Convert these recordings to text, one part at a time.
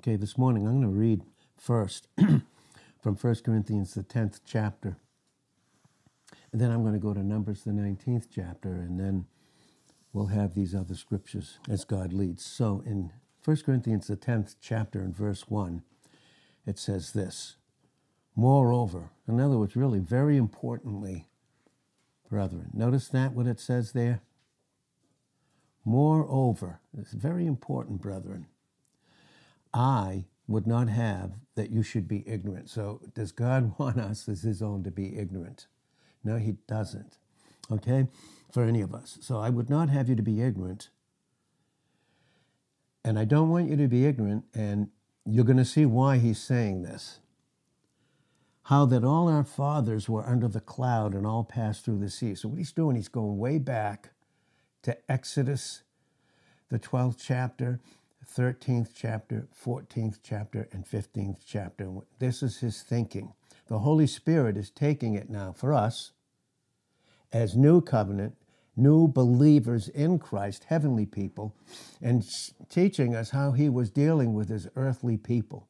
Okay, this morning I'm going to read first from 1 Corinthians, the 10th chapter. And then I'm going to go to Numbers, the 19th chapter, and then we'll have these other scriptures as God leads. So in 1 Corinthians, the 10th chapter, and verse 1, it says this Moreover, in other words, really very importantly, brethren, notice that what it says there? Moreover, it's very important, brethren. I would not have that you should be ignorant. So, does God want us as His own to be ignorant? No, He doesn't. Okay? For any of us. So, I would not have you to be ignorant. And I don't want you to be ignorant, and you're going to see why He's saying this. How that all our fathers were under the cloud and all passed through the sea. So, what He's doing, He's going way back to Exodus, the 12th chapter, 13th chapter, 14th chapter, and 15th chapter. This is his thinking. The Holy Spirit is taking it now for us as new covenant, new believers in Christ, heavenly people, and teaching us how he was dealing with his earthly people.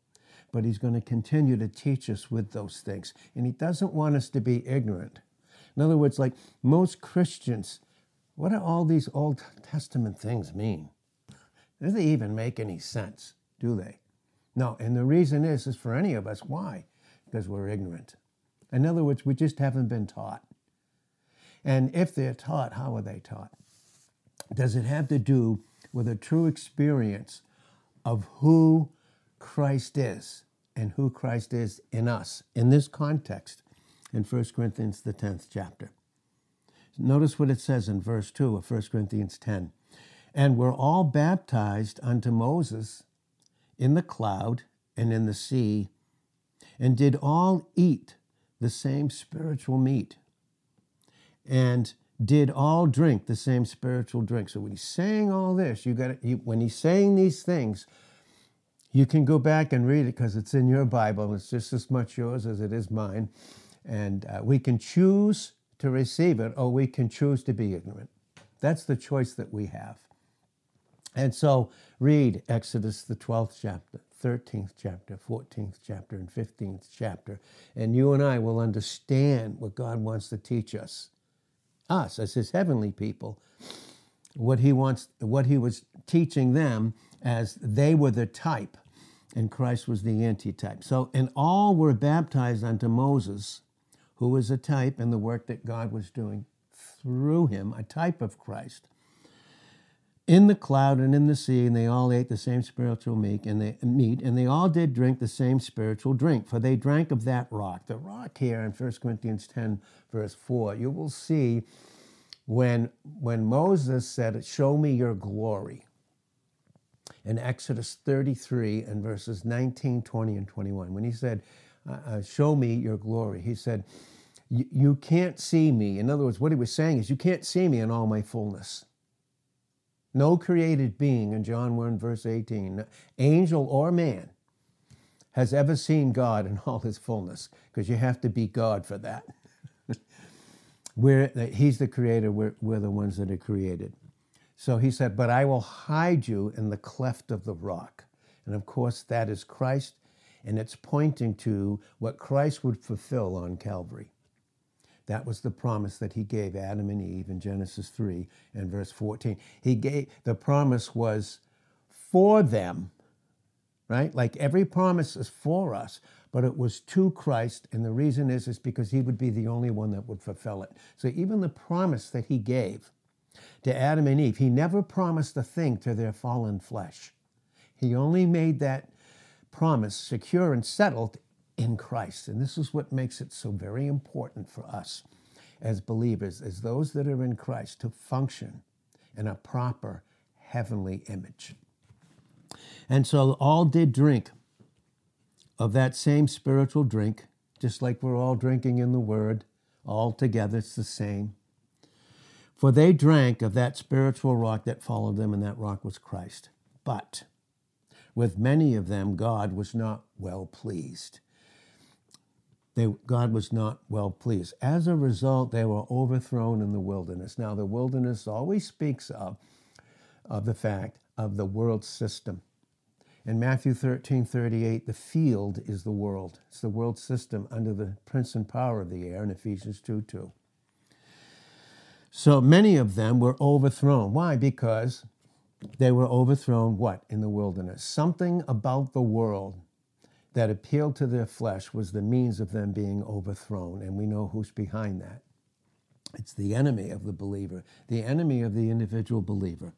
But he's going to continue to teach us with those things. And he doesn't want us to be ignorant. In other words, like most Christians, what do all these Old Testament things mean? Do they even make any sense? Do they? No. And the reason is, is for any of us. Why? Because we're ignorant. In other words, we just haven't been taught. And if they're taught, how are they taught? Does it have to do with a true experience of who Christ is and who Christ is in us in this context in 1 Corinthians, the 10th chapter? Notice what it says in verse 2 of 1 Corinthians 10 and were all baptized unto Moses in the cloud and in the sea, and did all eat the same spiritual meat, and did all drink the same spiritual drink. So when he's saying all this, you got when he's saying these things, you can go back and read it because it's in your Bible. It's just as much yours as it is mine, and uh, we can choose to receive it, or we can choose to be ignorant. That's the choice that we have. And so read Exodus, the 12th chapter, 13th chapter, 14th chapter, and 15th chapter, and you and I will understand what God wants to teach us, us as His heavenly people, what He wants, what He was teaching them as they were the type, and Christ was the antitype. So, and all were baptized unto Moses, who was a type in the work that God was doing through him, a type of Christ in the cloud and in the sea, and they all ate the same spiritual meat, and they meat, and they all did drink the same spiritual drink, for they drank of that rock. The rock here in 1 Corinthians 10, verse 4, you will see when, when Moses said, Show me your glory. In Exodus 33 and verses 19, 20, and 21, when he said, uh, uh Show me your glory, he said, You can't see me. In other words, what he was saying is, You can't see me in all my fullness. No created being in John 1, verse 18, angel or man, has ever seen God in all his fullness, because you have to be God for that. we're, he's the creator, we're, we're the ones that are created. So he said, But I will hide you in the cleft of the rock. And of course, that is Christ, and it's pointing to what Christ would fulfill on Calvary. That was the promise that he gave Adam and Eve in Genesis 3 and verse 14. He gave the promise was for them, right? Like every promise is for us, but it was to Christ, and the reason is is because he would be the only one that would fulfill it. So even the promise that he gave to Adam and Eve, he never promised a thing to their fallen flesh. He only made that promise secure and settled in Christ. And this is what makes it so very important for us as believers, as those that are in Christ, to function in a proper heavenly image. And so all did drink of that same spiritual drink, just like we're all drinking in the Word, all together, it's the same. For they drank of that spiritual rock that followed them, and that rock was Christ. But with many of them, God was not well pleased they, God was not well pleased. As a result, they were overthrown in the wilderness. Now, the wilderness always speaks of, of the fact of the world system. In Matthew 13, 38, the field is the world. It's the world system under the prince and power of the air in Ephesians 2 2. So many of them were overthrown. Why? Because they were overthrown what? In the wilderness. Something about the world that appealed to their flesh was the means of them being overthrown. And we know who's behind that. It's the enemy of the believer, the enemy of the individual believer.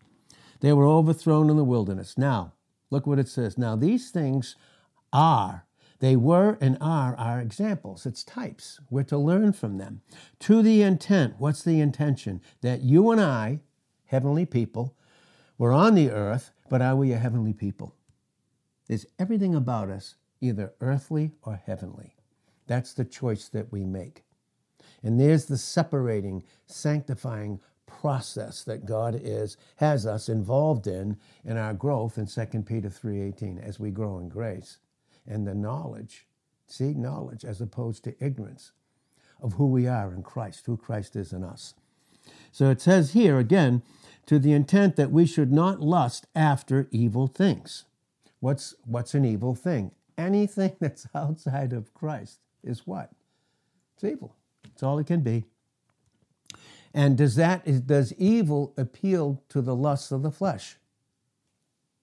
They were overthrown in the wilderness. Now, look what it says. Now, these things are, they were and are our examples. It's types. We're to learn from them. To the intent, what's the intention? That you and I, heavenly people, were on the earth, but are we a heavenly people? Is everything about us either earthly or heavenly? That's the choice that we make. And there's the separating, sanctifying process that God is has us involved in in our growth in 2 Peter 3:18 as we grow in grace and the knowledge see knowledge as opposed to ignorance of who we are in Christ who Christ is in us so it says here again to the intent that we should not lust after evil things what's what's an evil thing anything that's outside of Christ is what it's evil It's all it can be. And does that does evil appeal to the lusts of the flesh?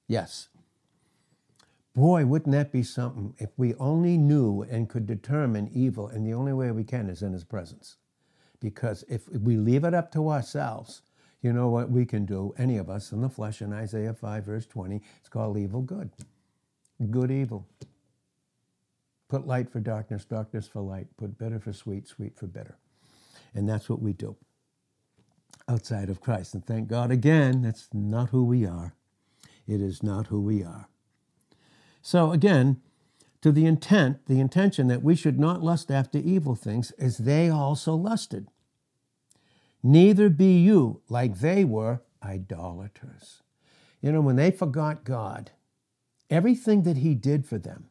Yes. Boy, wouldn't that be something if we only knew and could determine evil, and the only way we can is in his presence. Because if we leave it up to ourselves, you know what we can do, any of us in the flesh, in Isaiah 5, verse 20, it's called evil good. Good evil. Put light for darkness, darkness for light. Put bitter for sweet, sweet for bitter. And that's what we do outside of Christ. And thank God again, that's not who we are. It is not who we are. So again, to the intent, the intention that we should not lust after evil things as they also lusted. Neither be you like they were idolaters. You know, when they forgot God, everything that He did for them,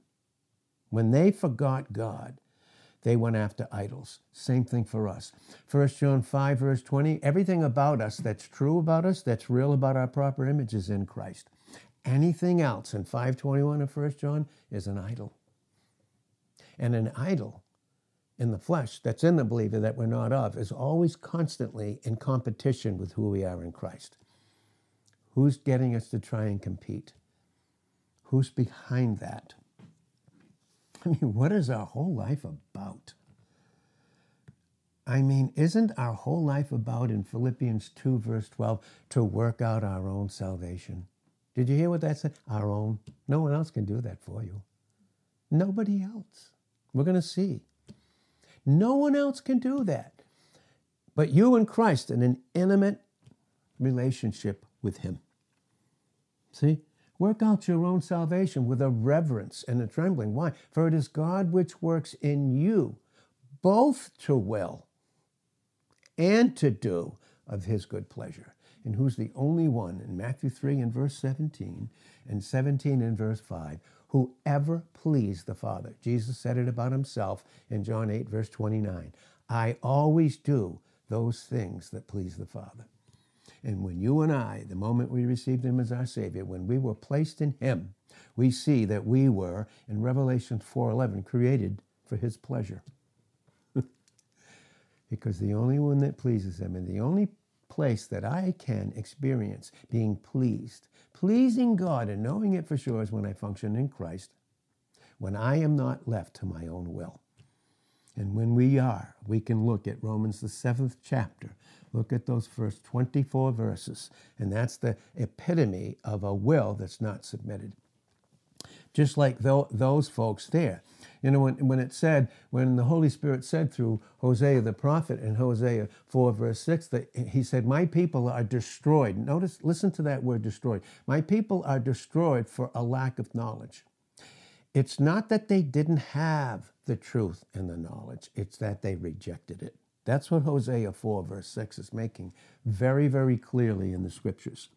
when they forgot God, they went after idols. Same thing for us. 1 John 5, verse 20 everything about us that's true about us, that's real about our proper image is in Christ. Anything else in 521 of 1 John is an idol. And an idol in the flesh that's in the believer that we're not of is always constantly in competition with who we are in Christ. Who's getting us to try and compete? Who's behind that? I mean, what is our whole life about? I mean, isn't our whole life about in Philippians 2, verse 12, to work out our own salvation? Did you hear what that said? Our own. No one else can do that for you. Nobody else. We're going to see. No one else can do that. But you and Christ in an intimate relationship with Him. See? Work out your own salvation with a reverence and a trembling. Why? For it is God which works in you both to will and to do of his good pleasure, and who's the only one in Matthew 3 and verse 17 and 17 and verse 5 who ever pleased the Father. Jesus said it about himself in John 8, verse 29. I always do those things that please the Father. And when you and I, the moment we received Him as our Savior, when we were placed in Him, we see that we were, in Revelation 4.11, created for His pleasure. because the only one that pleases Him and the only place that I can experience being pleased, pleasing God and knowing it for sure is when I function in Christ, when I am not left to my own will. And when we are, we can look at Romans, the seventh chapter, Look at those first 24 verses, and that's the epitome of a will that's not submitted. Just like those folks there. You know, when, when it said, when the Holy Spirit said through Hosea the prophet in Hosea 4, verse 6, that he said, My people are destroyed. Notice, listen to that word destroyed. My people are destroyed for a lack of knowledge. It's not that they didn't have the truth and the knowledge, it's that they rejected it. That's what Hosea 4, verse 6 is making very, very clearly in the scriptures.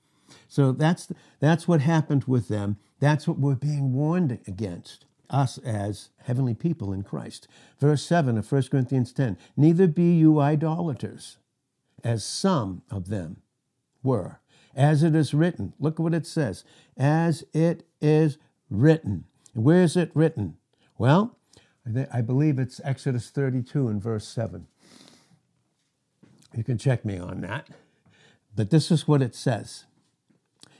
So that's, that's what happened with them. That's what we're being warned against, us as heavenly people in Christ. Verse 7 of 1 Corinthians 10 Neither be you idolaters, as some of them were. As it is written, look what it says, as it is written. Where is it written? Well, I believe it's Exodus 32 and verse 7. You can check me on that. But this is what it says.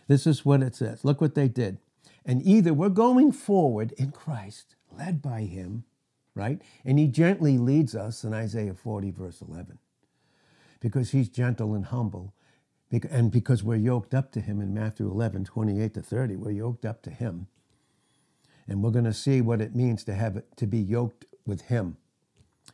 This is what it says. Look what they did. And either we're going forward in Christ, led by Him, right? And He gently leads us in Isaiah 40, verse 11, because He's gentle and humble. And because we're yoked up to Him in Matthew 11, 28 to 30, we're yoked up to Him. And we're going to see what it means to have it, to be yoked with Him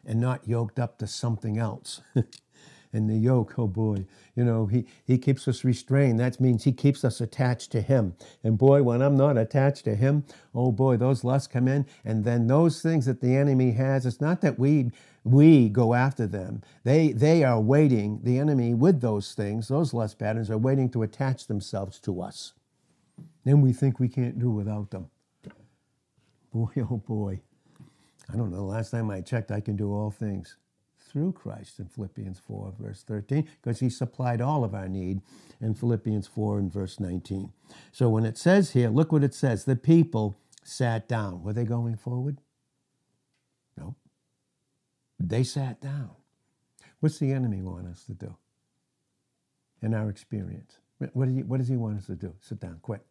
and not yoked up to something else. and the yoke, oh boy, you know, he, he keeps us restrained. That means he keeps us attached to him. And boy, when I'm not attached to him, oh boy, those lusts come in. And then those things that the enemy has, it's not that we we go after them. They they are waiting, the enemy with those things, those lust patterns are waiting to attach themselves to us. Then we think we can't do without them. Boy, oh boy. I don't know. Last time I checked, I can do all things through Christ in Philippians 4, verse 13, because he supplied all of our need in Philippians 4 and verse 19. So when it says here, look what it says the people sat down. Were they going forward? No. They sat down. What's the enemy want us to do? In our experience, what, you, what does he want us to do? Sit down, quit.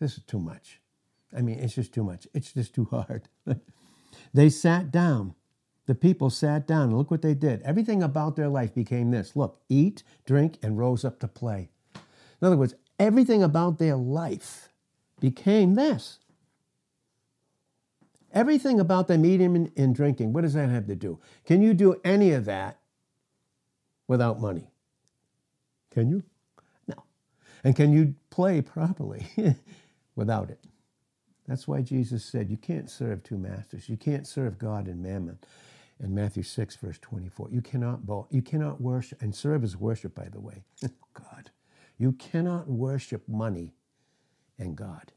This is too much. I mean, it's just too much. It's just too hard. they sat down. The people sat down and look what they did. Everything about their life became this look, eat, drink, and rose up to play. In other words, everything about their life became this. Everything about them eating and drinking, what does that have to do? Can you do any of that without money? Can you? No. And can you play properly without it? That's why Jesus said you can't serve two masters. You can't serve God and mammon in Matthew 6, verse 24. You cannot both, you cannot worship, and serve is worship, by the way. Oh God. You cannot worship money and God.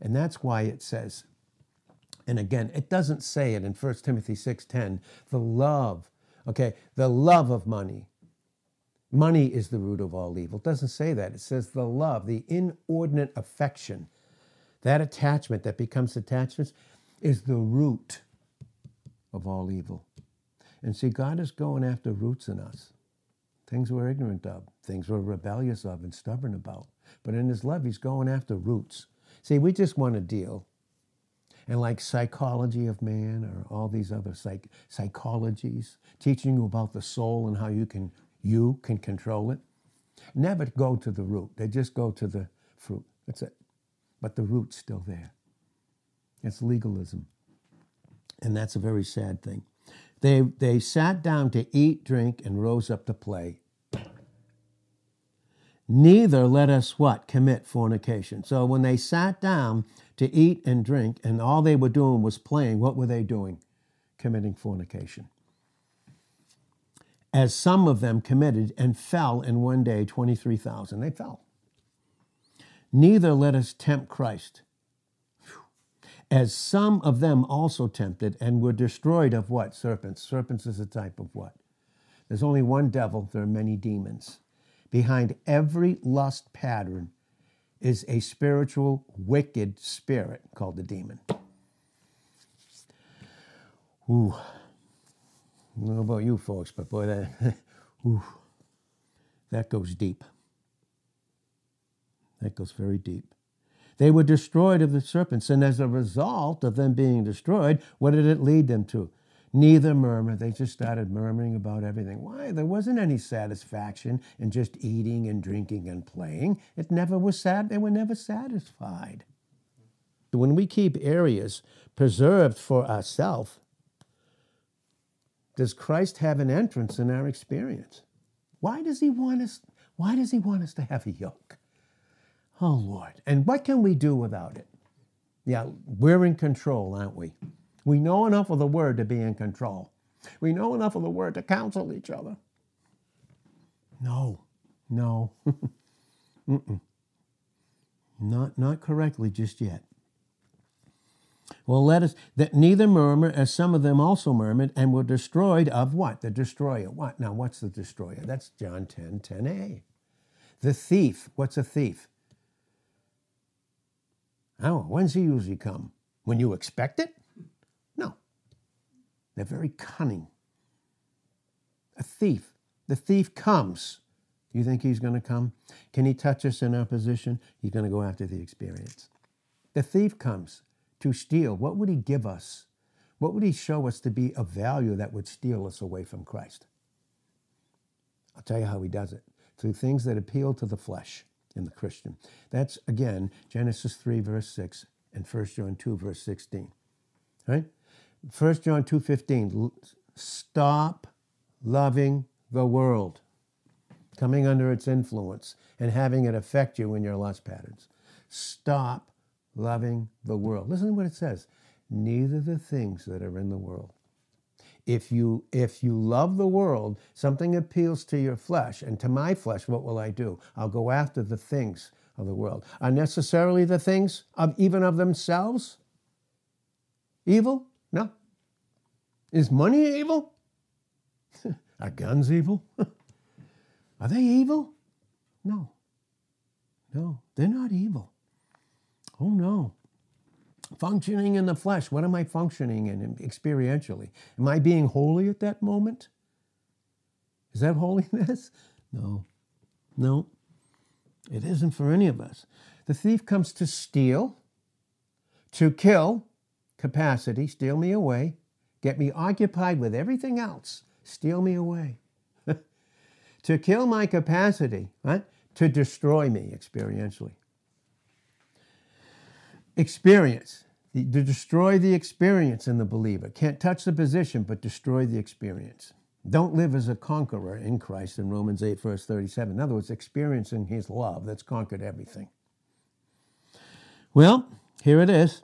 And that's why it says, and again, it doesn't say it in 1 Timothy 6:10, the love, okay, the love of money. Money is the root of all evil. It doesn't say that. It says the love, the inordinate affection, that attachment that becomes attachments is the root of all evil. And see, God is going after roots in us, things we're ignorant of, things we're rebellious of and stubborn about. But in His love, He's going after roots. See, we just want to deal. And like psychology of man or all these other psych- psychologies, teaching you about the soul and how you can you can control it, never go to the root. They just go to the fruit. That's it. But the root's still there. It's legalism. And that's a very sad thing. They, they sat down to eat, drink, and rose up to play. Neither let us what? Commit fornication. So when they sat down to eat and drink, and all they were doing was playing, what were they doing? Committing fornication. As some of them committed and fell in one day 23,000. They fell. Neither let us tempt Christ as some of them also tempted and were destroyed of what? Serpents. Serpents is a type of what? There's only one devil, there are many demons. Behind every lust pattern is a spiritual, wicked spirit called the demon. Ooh. I don't know about you folks, but boy, that, ooh, that goes deep. That goes very deep. They were destroyed of the serpents. And as a result of them being destroyed, what did it lead them to? Neither murmur. They just started murmuring about everything. Why? There wasn't any satisfaction in just eating and drinking and playing. It never was sad. They were never satisfied. When we keep areas preserved for ourselves, does Christ have an entrance in our experience? Why does he want us? Why does he want us to have a yoke? Oh, Lord. And what can we do without it? Yeah, we're in control, aren't we? We know enough of the word to be in control. We know enough of the word to counsel each other. No, no. not, not correctly just yet. Well, let us, that neither murmur as some of them also murmured and were destroyed of what? The destroyer. What? Now, what's the destroyer? That's John 10, 10a. The thief. What's a thief? Oh, when's he usually come? When you expect it? No. They're very cunning. A thief. The thief comes. You think he's going to come? Can he touch us in our position? He's going to go after the experience. The thief comes to steal. What would he give us? What would he show us to be of value that would steal us away from Christ? I'll tell you how he does it through things that appeal to the flesh in the Christian. That's again Genesis 3 verse 6 and 1 John 2 verse 16. Right? 1 John 2:15 stop loving the world coming under its influence and having it affect you in your lust patterns. Stop loving the world. Listen to what it says. Neither the things that are in the world. If you if you love the world, something appeals to your flesh, and to my flesh, what will I do? I'll go after the things of the world. Are necessarily the things of even of themselves evil? No. Is money evil? Are guns evil? Are they evil? No. No, they're not evil. Oh, no. Functioning in the flesh, what am I functioning in experientially? Am I being holy at that moment? Is that holiness? No. No. It isn't for any of us. The thief comes to steal, to kill, capacity, steal me away, get me occupied with everything else, steal me away. to kill my capacity, right? To destroy me experientially experience, to destroy the experience in the believer. Can't touch the position, but destroy the experience. Don't live as a conqueror in Christ in Romans 8, verse 37. In other words, experiencing his love that's conquered everything. Well, here it is.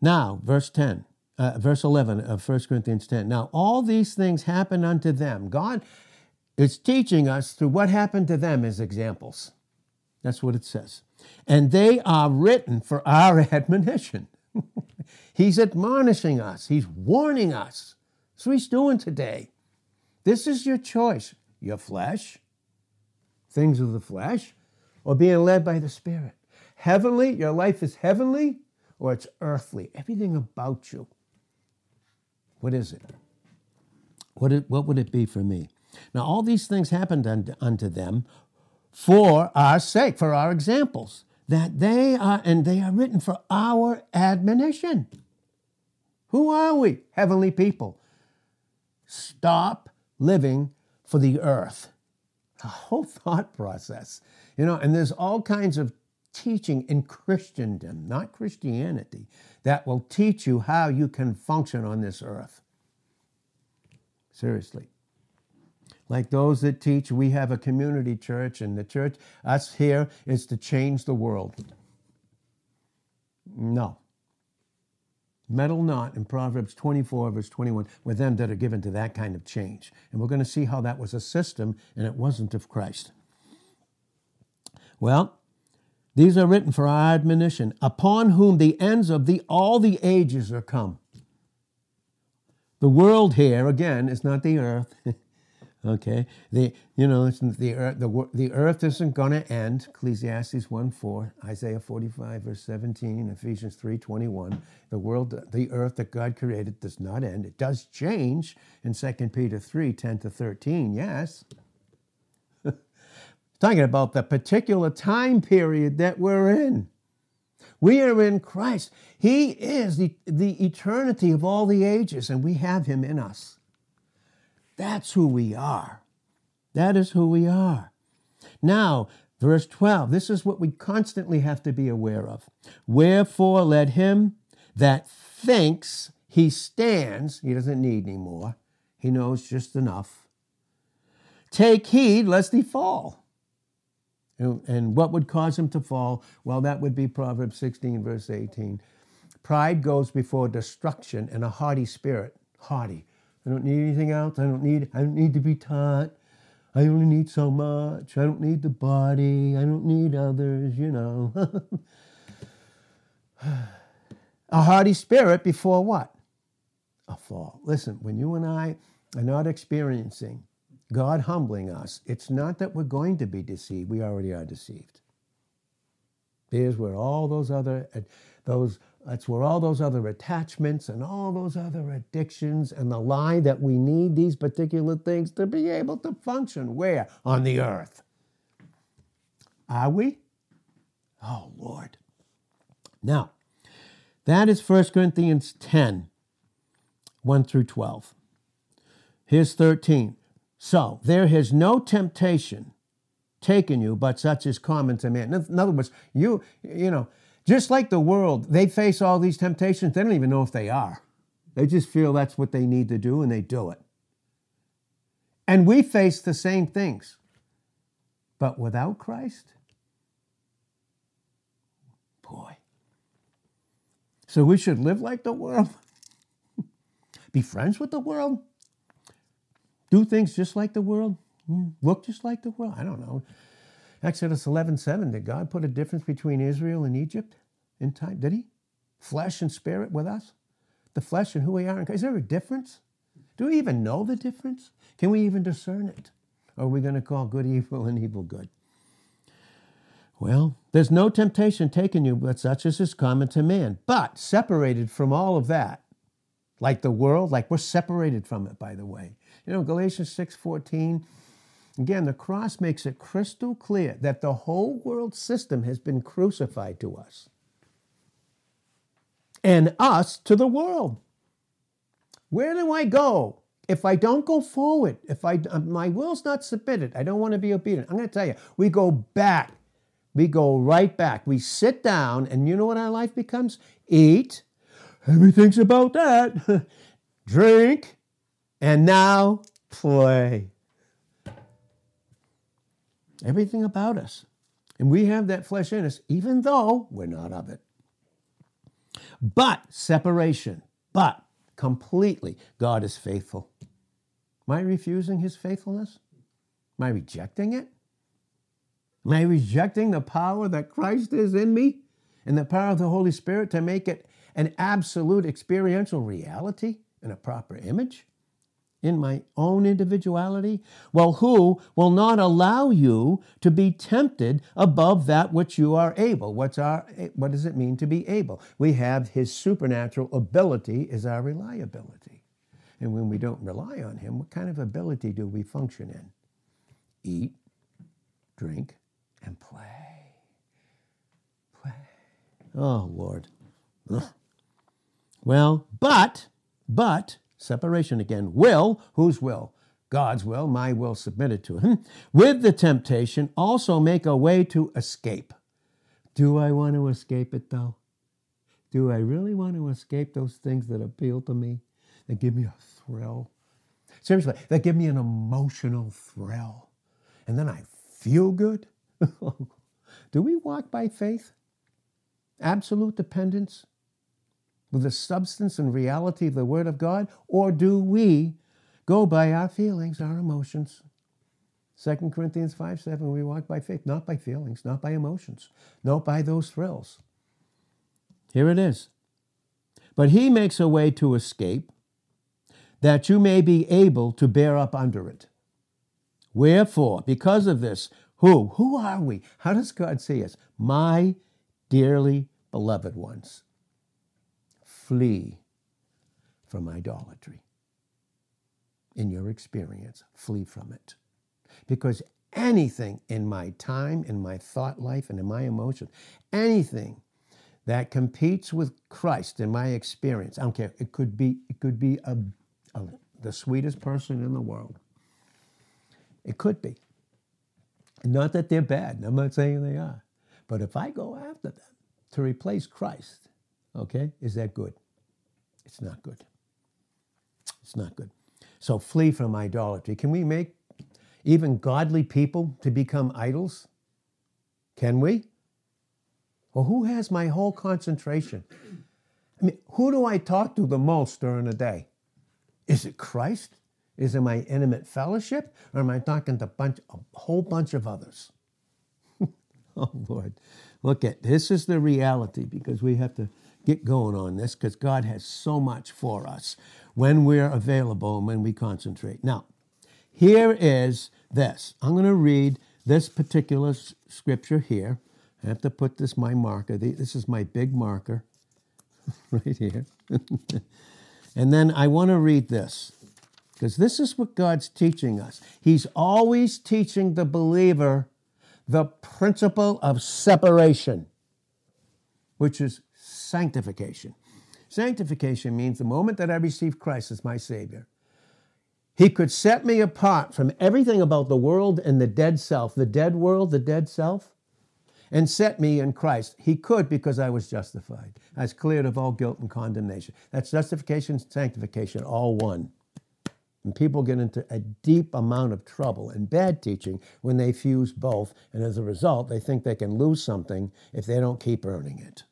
Now, verse 10, uh, verse 11 of 1 Corinthians 10. Now, all these things happen unto them. God is teaching us through what happened to them as examples. That's what it says and they are written for our admonition. he's admonishing us, he's warning us. What he's doing today. This is your choice your flesh, things of the flesh, or being led by the Spirit. Heavenly, your life is heavenly, or it's earthly. Everything about you. What is it? What, it, what would it be for me? Now, all these things happened unto them for our sake, for our examples, that they are, and they are written for our admonition. Who are we? Heavenly people. Stop living for the earth. A whole thought process. You know, and there's all kinds of teaching in Christendom, not Christianity, that will teach you how you can function on this earth. Seriously like those that teach we have a community church and the church, us here, is to change the world. No. Meddle not in Proverbs 24, verse 21, with them that are given to that kind of change. And we're going to see how that was a system and it wasn't of Christ. Well, these are written for our admonition, upon whom the ends of the all the ages are come. The world here, again, is not the earth. Okay, the you know the earth the, the earth isn't going to end. Ecclesiastes 1:4, Isaiah 45 verse 17, Ephesians 3:21. The world, the earth that God created does not end. It does change in 2 Peter 3 10 to 13. Yes, talking about the particular time period that we're in. We are in Christ. He is the, the eternity of all the ages, and we have Him in us. That's who we are. That is who we are. Now, verse 12, this is what we constantly have to be aware of. Wherefore, let him that thinks he stands, he doesn't need any more, he knows just enough, take heed lest he fall. And what would cause him to fall? Well, that would be Proverbs 16, verse 18. Pride goes before destruction and a haughty spirit. Haughty. I don't need anything else. I don't need I don't need to be taught. I only need so much. I don't need the body. I don't need others, you know. a haughty spirit before what? A fall. Listen, when you and I are not experiencing God humbling us, it's not that we're going to be deceived. We already are deceived. There's where all those other uh, those that's where all those other attachments and all those other addictions and the lie that we need these particular things to be able to function where on the earth. Are we? Oh Lord. Now, that is 1 Corinthians 10, 1 through 12. Here's 13. So there has no temptation taken you, but such is common to man. In other words, you, you know, just like the world, they face all these temptations. They don't even know if they are. They just feel that's what they need to do and they do it. And we face the same things. But without Christ, boy. So we should live like the world, be friends with the world, do things just like the world, hmm, look just like the world. I don't know. Exodus 11 7, did God put a difference between Israel and Egypt in time? Did he? Flesh and spirit with us? The flesh and who we are in Is there a difference? Do we even know the difference? Can we even discern it? Or are we going to call good evil and evil good? Well, there's no temptation taken you but such as is common to man. But separated from all of that, like the world, like we're separated from it, by the way. You know, Galatians 6 14 Again, the cross makes it crystal clear that the whole world system has been crucified to us and us to the world. Where do I go if I don't go forward? If I uh, my will's not submitted, I don't want to be obedient. I'm going to tell you, we go back. We go right back. We sit down, and you know what our life becomes? Eat. Everything's about that. Drink, and now play everything about us. And we have that flesh in us, even though we're not of it. But separation, but completely, God is faithful. Am I refusing his faithfulness? Am I rejecting it? Am I rejecting the power that Christ is in me and the power of the Holy Spirit to make it an absolute experiential reality in a proper image? In my own individuality? Well, who will not allow you to be tempted above that which you are able? What's our, what does it mean to be able? We have his supernatural ability is our reliability. And when we don't rely on him, what kind of ability do we function in? Eat, drink, and play. Play. Oh, Lord. Well, but, but, separation again. Will, whose will? God's will, my will submitted to him. With the temptation, also make a way to escape. Do I want to escape it though? Do I really want to escape those things that appeal to me, that give me a thrill? Seriously, that give me an emotional thrill. And then I feel good? Do we walk by faith? Absolute dependence? With the substance and reality of the Word of God, or do we go by our feelings, our emotions? 2 Corinthians 5 7, we walk by faith, not by feelings, not by emotions, not by those thrills. Here it is. But he makes a way to escape that you may be able to bear up under it. Wherefore, because of this, who? Who are we? How does God see us? My dearly beloved ones flee from idolatry. In your experience, flee from it. Because anything in my time, in my thought life, and in my emotion, anything that competes with Christ in my experience, I don't care, it could be, it could be a, a, the sweetest person in the world. It could be. Not that they're bad, I'm not saying they are. But if I go after them to replace Christ, okay, is that good? It's not good. It's not good. So flee from idolatry. Can we make even godly people to become idols? Can we? Well, who has my whole concentration? I mean, who do I talk to the most during the day? Is it Christ? Is it my intimate fellowship? Or am I talking to a bunch, a whole bunch of others? oh, Lord. Look at this is the reality because we have to get going on this because God has so much for us when we're available and when we concentrate. Now, here is this. I'm going to read this particular scripture here, I have to put this my marker. This is my big marker right here. and then I want to read this because this is what God's teaching us. He's always teaching the believer the principle of separation, which is sanctification. Sanctification means the moment that I receive Christ as my Savior, He could set me apart from everything about the world and the dead self, the dead world, the dead self, and set me in Christ. He could because I was justified. I was cleared of all guilt and condemnation. That's justification, sanctification, all one. And people get into a deep amount of trouble and bad teaching when they fuse both. And as a result, they think they can lose something if they don't keep earning it.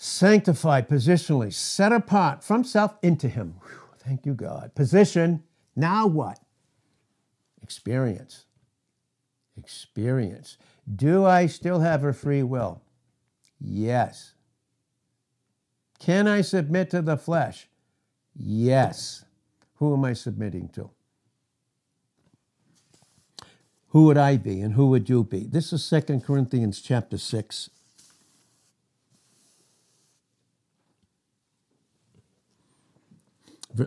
Sanctified positionally, set apart from self into Him. Whew, thank you, God. Position, now what? Experience. Experience. Do I still have a free will? Yes. Can I submit to the flesh? Yes. Who am I submitting to? Who would I be and who would you be? This is 2 Corinthians chapter 6.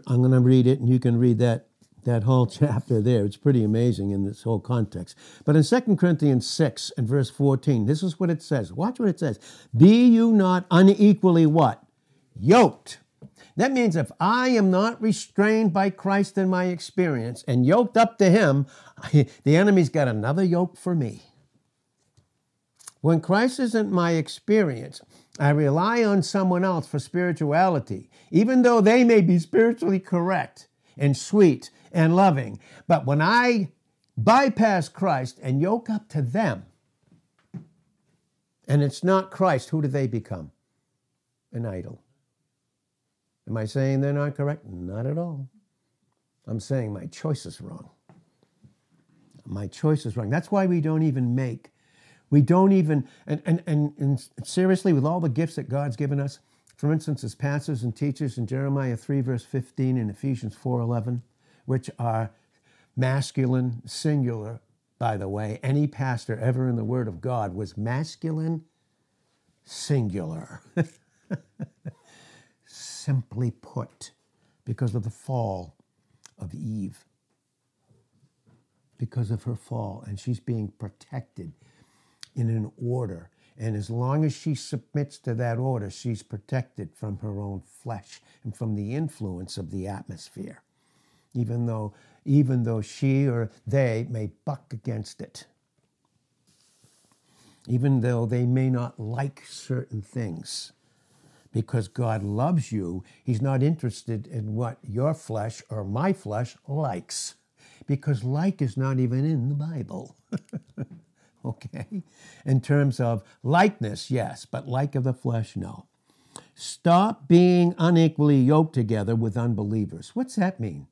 I'm going to read it and you can read that that whole chapter there. It's pretty amazing in this whole context. But in 2 Corinthians 6 and verse 14, this is what it says. Watch what it says. Be you not unequally what? Yoked. That means if I am not restrained by Christ in my experience and yoked up to Him, the enemy's got another yoke for me. When Christ isn't my experience, I rely on someone else for spirituality, even though they may be spiritually correct and sweet and loving. But when I bypass Christ and yoke up to them, and it's not Christ, who do they become? An idol. Am I saying they're not correct? Not at all. I'm saying my choice is wrong. My choice is wrong. That's why we don't even make, we don't even, and, and, and, and seriously, with all the gifts that God's given us, for instance, as pastors and teachers in Jeremiah 3, verse 15, and Ephesians 4, 11, which are masculine, singular, by the way. Any pastor ever in the Word of God was masculine, singular. Simply put, because of the fall of Eve, because of her fall, and she's being protected in an order. And as long as she submits to that order, she's protected from her own flesh and from the influence of the atmosphere even though, even though she or they may buck against it. Even though they may not like certain things. Because God loves you, He's not interested in what your flesh or my flesh likes. Because like is not even in the Bible. okay? In terms of likeness, yes, but like of the flesh, no. Stop being unequally yoked together with unbelievers. What's that mean?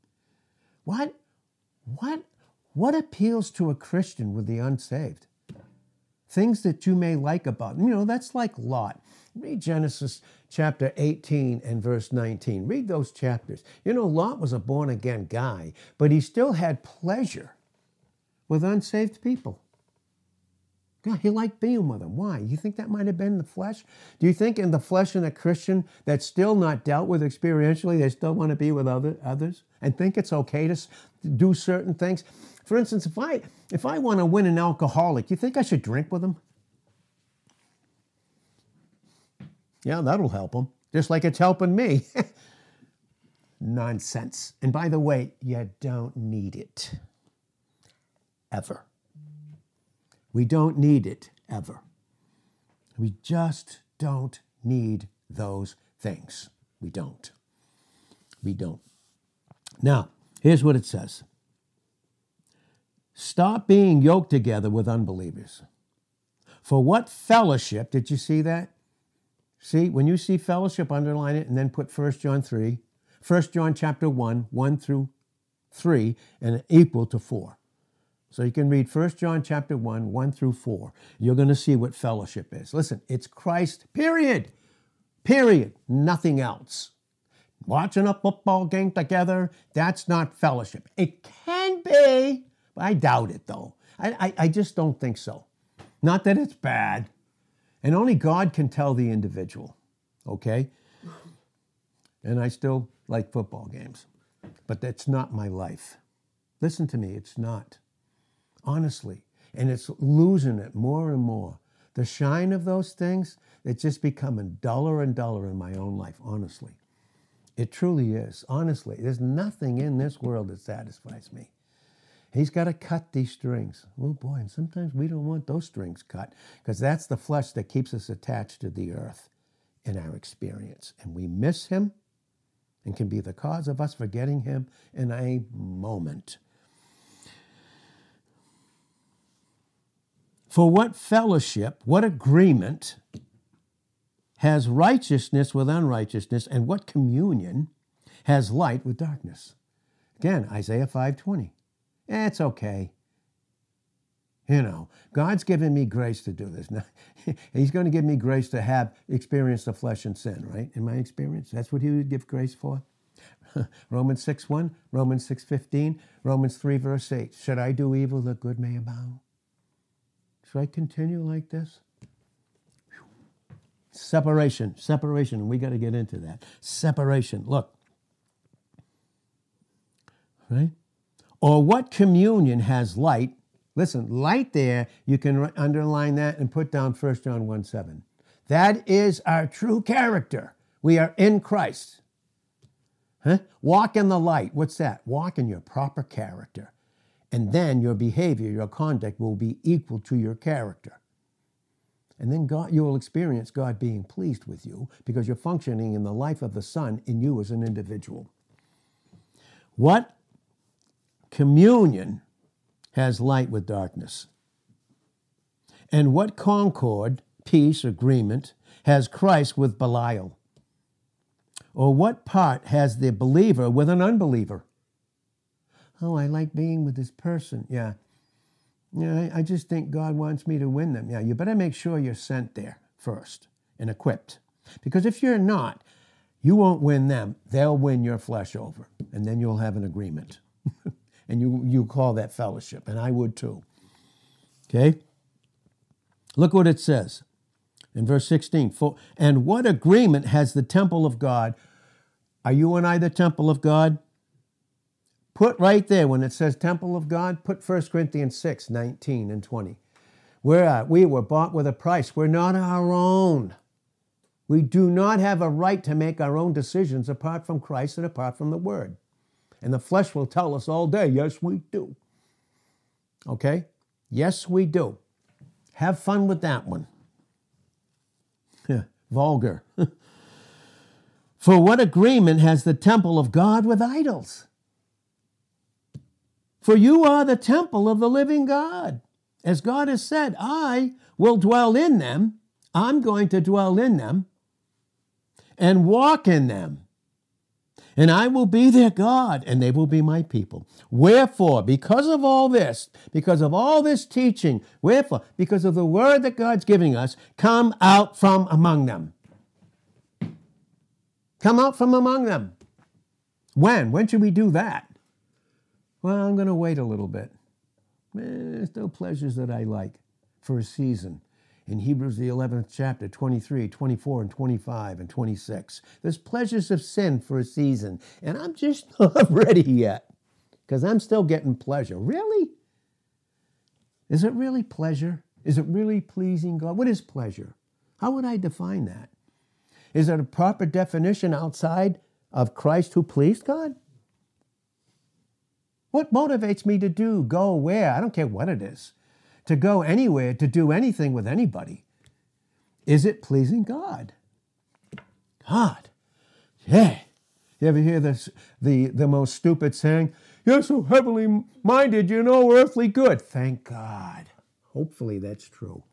What, what, what appeals to a Christian with the unsaved? Things that you may like about them. You know, that's like Lot. Read Genesis chapter 18 and verse 19. Read those chapters. You know, Lot was a born again guy, but he still had pleasure with unsaved people. God, he liked being with them. Why? You think that might have been the flesh? Do you think in the flesh in a Christian that's still not dealt with experientially, they still want to be with other, others and think it's okay to do certain things? For instance, if I if I want to win an alcoholic, you think I should drink with him? Yeah, that'll help him, just like it's helping me. Nonsense. And by the way, you don't need it. Ever. We don't need it ever. We just don't need those things. We don't. We don't. Now, here's what it says Stop being yoked together with unbelievers. For what fellowship, did you see that? See, when you see fellowship, underline it and then put 1 John 3, 1 John chapter 1, 1 through 3, and equal to 4. So you can read 1 John chapter 1, 1 through 4. You're going to see what fellowship is. Listen, it's Christ, period. Period. Nothing else. Watching a football game together, that's not fellowship. It can be, but I doubt it though. I, I, I just don't think so. Not that it's bad. And only God can tell the individual, okay? And I still like football games, but that's not my life. Listen to me, it's not. Honestly. And it's losing it more and more. The shine of those things, it's just becoming duller and duller in my own life, honestly. It truly is. Honestly, there's nothing in this world that satisfies me. He's got to cut these strings. Oh boy, and sometimes we don't want those strings cut because that's the flesh that keeps us attached to the earth in our experience. And we miss him and can be the cause of us forgetting him in a moment. For what fellowship, what agreement has righteousness with unrighteousness, and what communion has light with darkness? Again, Isaiah 5:20. Eh, it's okay. You know, God's given me grace to do this. Now, he's going to give me grace to have experienced the flesh and sin, right? In my experience, that's what he would give grace for. Romans 6 1, Romans 6 15, Romans 3 verse 8. Should I do evil that good may abound? Should I continue like this? Separation, separation. We got to get into that. Separation. Look. Right? Or what communion has light? Listen, light there, you can underline that and put down 1 John 1 7. That is our true character. We are in Christ. Huh? Walk in the light. What's that? Walk in your proper character. And then your behavior, your conduct will be equal to your character. And then God, you will experience God being pleased with you because you're functioning in the life of the Son in you as an individual. What communion has light with darkness? And what concord, peace, agreement has Christ with Belial? Or what part has the believer with an unbeliever? Oh, I like being with this person. Yeah, yeah, I, I just think God wants me to win them. Yeah, you better make sure you're sent there first and equipped. Because if you're not, you won't win them. They'll win your flesh over. And then you'll have an agreement. and you, you call that fellowship. And I would too. Okay? Look what it says in verse 16. For, and what agreement has the temple of God? Are you and I the temple of God? Put right there when it says temple of God, put 1 Corinthians 6, 19 and 20. We're, uh, we were bought with a price. We're not our own. We do not have a right to make our own decisions apart from Christ and apart from the Word. And the flesh will tell us all day, yes, we do. Okay? Yes, we do. Have fun with that one. Vulgar. For what agreement has the temple of God with idols? For you are the temple of the living God. As God has said, I will dwell in them. I'm going to dwell in them and walk in them. And I will be their God, and they will be my people. Wherefore, because of all this, because of all this teaching, wherefore, because of the word that God's giving us, come out from among them. Come out from among them. When? When should we do that? Well, I'm going to wait a little bit. Eh, there's still pleasures that I like for a season. In Hebrews, the 11th chapter, 23, 24, and 25, and 26. There's pleasures of sin for a season, and I'm just not ready yet because I'm still getting pleasure. Really? Is it really pleasure? Is it really pleasing God? What is pleasure? How would I define that? Is it a proper definition outside of Christ who pleased God? What motivates me to do, go where? I don't care what it is. To go anywhere, to do anything with anybody. Is it pleasing God? God. Yeah. You ever hear this, the, the most stupid saying? You're so heavenly minded, you no earthly good. Thank God. Hopefully that's true.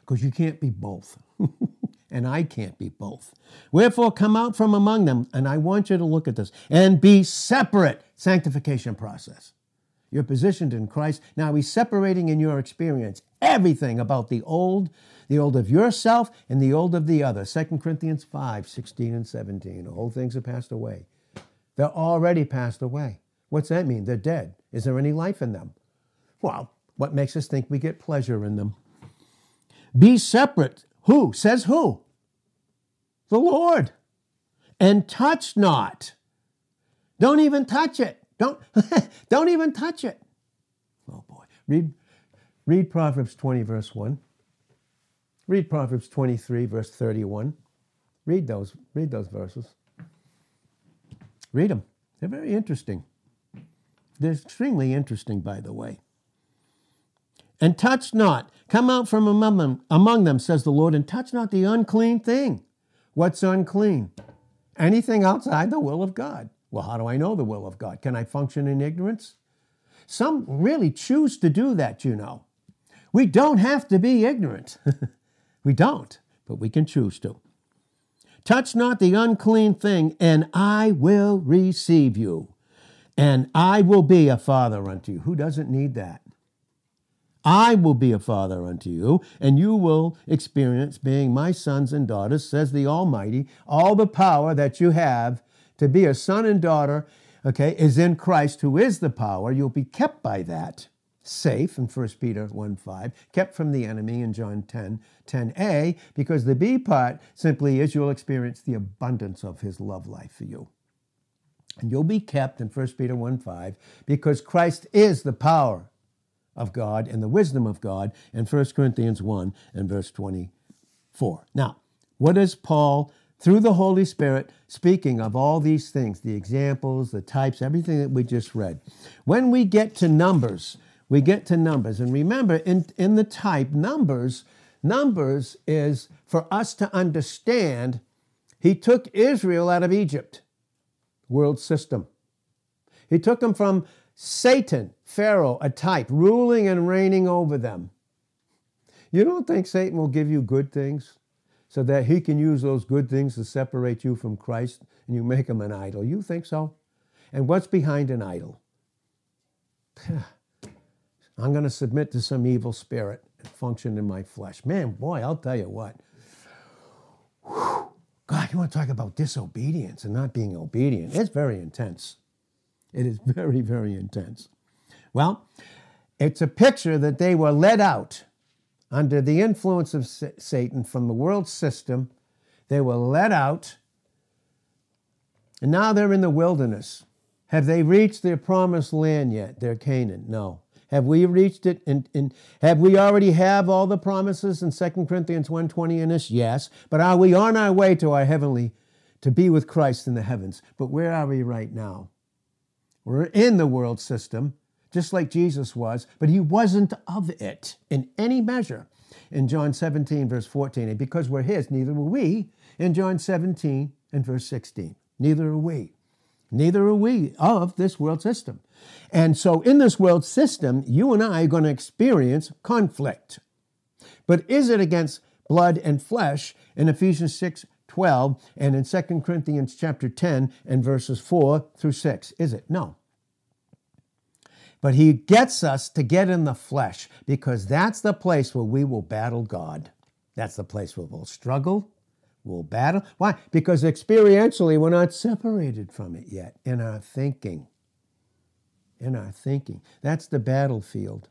Because you can't be both. and I can't be both. Wherefore, come out from among them, and I want you to look at this, and be separate. Sanctification process. You're positioned in Christ. Now he's separating in your experience everything about the old, the old of yourself, and the old of the other. 2 Corinthians 5, 16 and 17. All things have passed away. They're already passed away. What's that mean? They're dead. Is there any life in them? Well, what makes us think we get pleasure in them. Be separate. Who? Says who? The Lord. And touch not. Don't even touch it. Don't, don't even touch it. Oh boy. Read, read Proverbs 20, verse 1. Read Proverbs 23, verse 31. Read those, read those verses. Read them. They're very interesting. They're extremely interesting, by the way. And touch not. Come out from among them, among them, says the Lord, and touch not the unclean thing. What's unclean? Anything outside the will of God. Well, how do I know the will of God? Can I function in ignorance? Some really choose to do that, you know. We don't have to be ignorant. we don't, but we can choose to. Touch not the unclean thing, and I will receive you, and I will be a father unto you. Who doesn't need that? I will be a father unto you, and you will experience being my sons and daughters, says the Almighty. All the power that you have to be a son and daughter, okay, is in Christ, who is the power. You'll be kept by that safe in 1 Peter 1 5, kept from the enemy in John 10 10a, because the B part simply is you'll experience the abundance of his love life for you. And you'll be kept in 1 Peter 1 5, because Christ is the power of God and the wisdom of God in 1 Corinthians 1 and verse 24. Now, what is Paul through the Holy Spirit speaking of all these things, the examples, the types, everything that we just read? When we get to Numbers, we get to numbers. And remember, in, in the type, numbers, numbers is for us to understand he took Israel out of Egypt, world system. He took them from Satan, Pharaoh, a type, ruling and reigning over them. You don't think Satan will give you good things so that he can use those good things to separate you from Christ and you make him an idol? You think so? And what's behind an idol? I'm going to submit to some evil spirit and function in my flesh. Man, boy, I'll tell you what. God, you want to talk about disobedience and not being obedient? It's very intense. It is very, very intense. Well, it's a picture that they were led out under the influence of Satan from the world system. They were led out, and now they're in the wilderness. Have they reached their promised land yet, their Canaan? No. Have we reached it? And, have we already have all the promises in 2 Corinthians 1.20 in us? Yes. But are we on our way to our heavenly, to be with Christ in the heavens? But where are we right now? We're in the world system, just like Jesus was, but he wasn't of it in any measure. In John 17, verse 14, and because we're his, neither were we. In John 17 and verse 16, neither are we. Neither are we of this world system. And so, in this world system, you and I are going to experience conflict. But is it against blood and flesh in Ephesians 6 12 and in 2 Corinthians chapter 10 and verses 4 through 6? Is it? No. But he gets us to get in the flesh because that's the place where we will battle God. That's the place where we'll struggle, we'll battle. Why? Because experientially, we're not separated from it yet in our thinking in our thinking. That's the battlefield.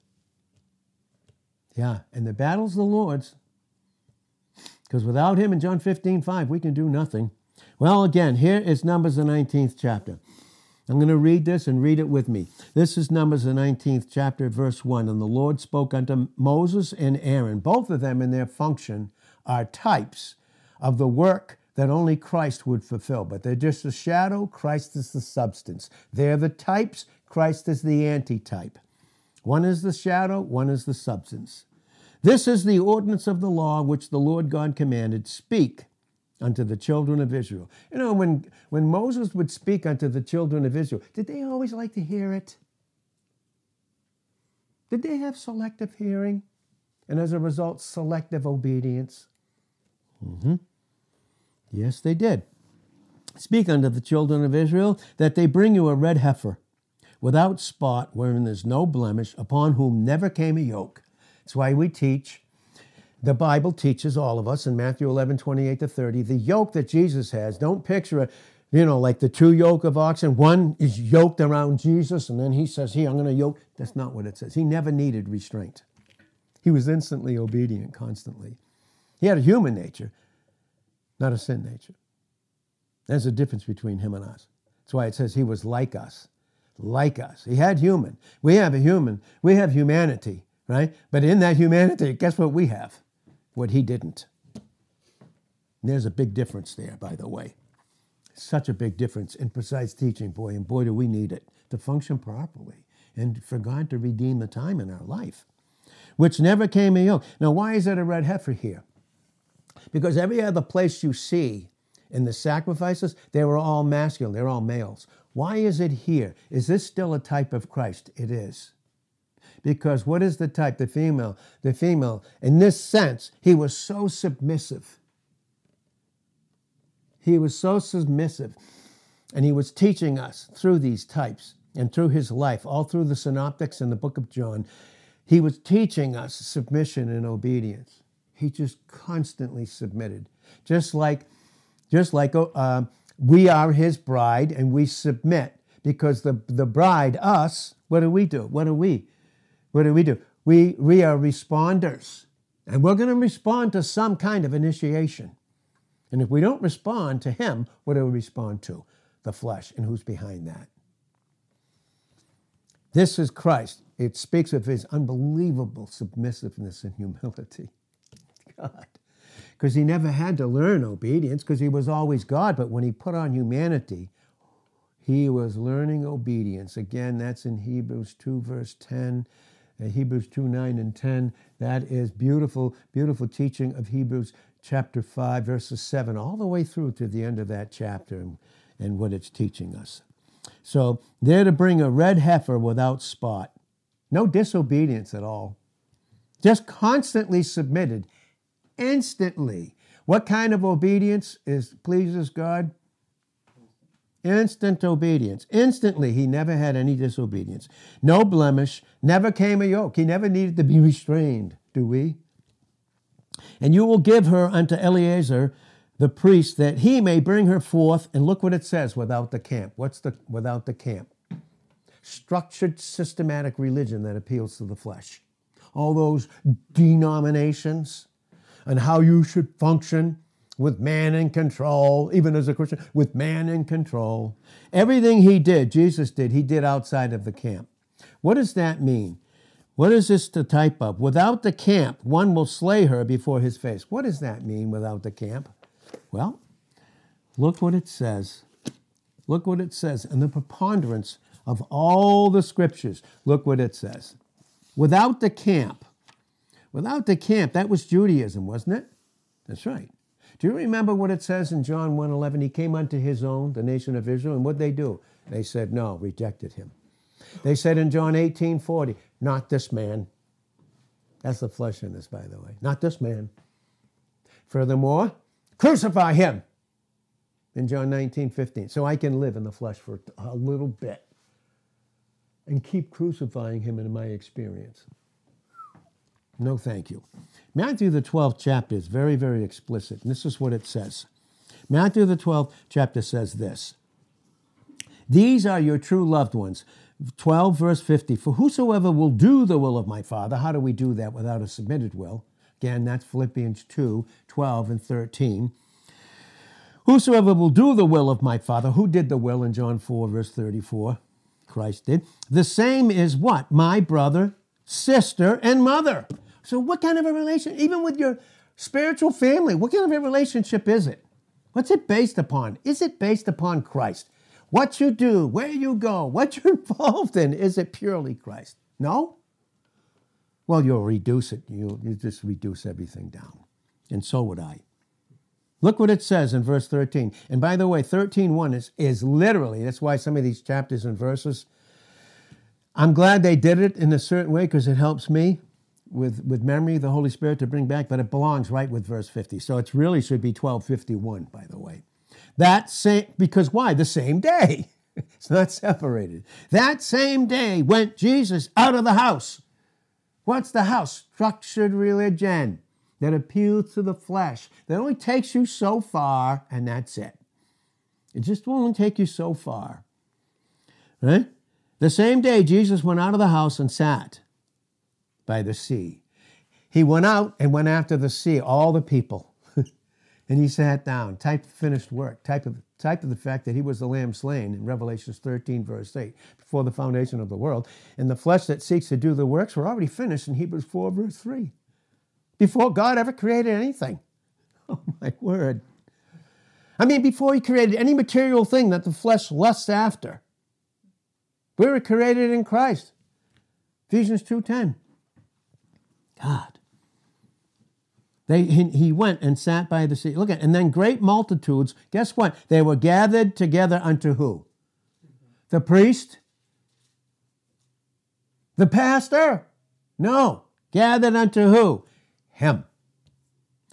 Yeah, and the battle's the Lord's. Because without him in John 15, 5, we can do nothing. Well, again, here is Numbers, the 19th chapter. I'm going to read this and read it with me. This is Numbers, the 19th chapter, verse 1. And the Lord spoke unto Moses and Aaron. Both of them in their function are types of the work that only Christ would fulfill. But they're just a shadow, Christ is the substance. They're the types, Christ is the antitype. One is the shadow, one is the substance. This is the ordinance of the law which the Lord God commanded speak unto the children of Israel. You know, when, when Moses would speak unto the children of Israel, did they always like to hear it? Did they have selective hearing? And as a result, selective obedience? Mm-hmm. Yes, they did. Speak unto the children of Israel that they bring you a red heifer without spot, wherein there's no blemish, upon whom never came a yoke. That's why we teach, the Bible teaches all of us in Matthew 11, 28 to 30, the yoke that Jesus has. Don't picture it, you know, like the two yoke of oxen. One is yoked around Jesus, and then he says, Here, I'm going to yoke. That's not what it says. He never needed restraint. He was instantly obedient constantly. He had a human nature, not a sin nature. There's a difference between him and us. That's why it says he was like us. Like us. He had human. We have a human. We have humanity, right? But in that humanity, guess what we have? What he didn't. there's a big difference there, by the way. Such a big difference in precise teaching, boy, and boy, do we need it to function properly and for God to redeem the time in our life, which never came a yoke. Now, why is it a red heifer here? Because every other place you see in the sacrifices, they were all masculine, they're all males. Why is it here? Is this still a type of Christ? It is. Because what is the type? The female. The female, in this sense, he was so submissive. He was so submissive. And he was teaching us through these types and through his life, all through the synoptics and the book of John. He was teaching us submission and obedience. He just constantly submitted. Just like, just like uh, we are his bride and we submit because the, the bride, us, what do we do? What do we? What do we do? We, we are responders. And we're going to respond to some kind of initiation. And if we don't respond to him, what do we respond to? The flesh. And who's behind that? This is Christ. It speaks of his unbelievable submissiveness and humility. God. Because he never had to learn obedience because he was always God. But when he put on humanity, he was learning obedience. Again, that's in Hebrews 2, verse 10, uh, Uh, Hebrews 2, 9, and 10. That is beautiful, beautiful teaching of Hebrews chapter 5, verses 7, all the way through to the end of that chapter and, and what it's teaching us. So they're to bring a red heifer without spot. No disobedience at all. Just constantly submitted instantly. What kind of obedience is pleases God? Instant obedience. Instantly, he never had any disobedience. No blemish, never came a yoke. He never needed to be restrained, do we? And you will give her unto Eleazar the priest that he may bring her forth. And look what it says without the camp. What's the without the camp? Structured, systematic religion that appeals to the flesh. All those denominations, and how you should function with man in control, even as a Christian, with man in control. Everything he did, Jesus did, he did outside of the camp. What does that mean? What is this the type of? Without the camp, one will slay her before his face. What does that mean without the camp? Well, look what it says. Look what it says in the preponderance of all the scriptures. Look what it says. Without the camp, Without the camp, that was Judaism, wasn't it? That's right. Do you remember what it says in John 1:11? He came unto his own, the nation of Israel, and what they do? They said no, rejected him. They said in John 18:40, not this man. That's the flesh in this, by the way. Not this man. Furthermore, crucify him in John 19, 15. So I can live in the flesh for a little bit and keep crucifying him in my experience. No, thank you. Matthew, the 12th chapter, is very, very explicit. And this is what it says Matthew, the 12th chapter says this These are your true loved ones. 12, verse 50 For whosoever will do the will of my Father, how do we do that without a submitted will? Again, that's Philippians 2, 12, and 13. Whosoever will do the will of my Father, who did the will in John 4, verse 34? Christ did. The same is what? My brother, sister, and mother. So, what kind of a relation, even with your spiritual family, what kind of a relationship is it? What's it based upon? Is it based upon Christ? What you do, where you go, what you're involved in, is it purely Christ? No? Well, you'll reduce it. You'll, you just reduce everything down. And so would I. Look what it says in verse 13. And by the way, 13.1 is, is literally, that's why some of these chapters and verses, I'm glad they did it in a certain way because it helps me with, with memory, the Holy Spirit to bring back, but it belongs right with verse 50. So it really should be 1251, by the way. That same, because why? The same day. it's not separated. That same day went Jesus out of the house. What's the house? Structured religion that appeals to the flesh, that only takes you so far, and that's it. It just won't take you so far. Right? The same day, Jesus went out of the house and sat by the sea. He went out and went after the sea, all the people. and he sat down, type finished work, type of, type of the fact that he was the lamb slain in Revelations 13, verse 8, before the foundation of the world. And the flesh that seeks to do the works were already finished in Hebrews 4, verse 3, before God ever created anything. Oh, my word. I mean, before he created any material thing that the flesh lusts after. We were created in Christ. Ephesians 2.10. God. They, he, went and sat by the sea. Look at, and then great multitudes, guess what? They were gathered together unto who? The priest? The pastor? No. Gathered unto who? Him.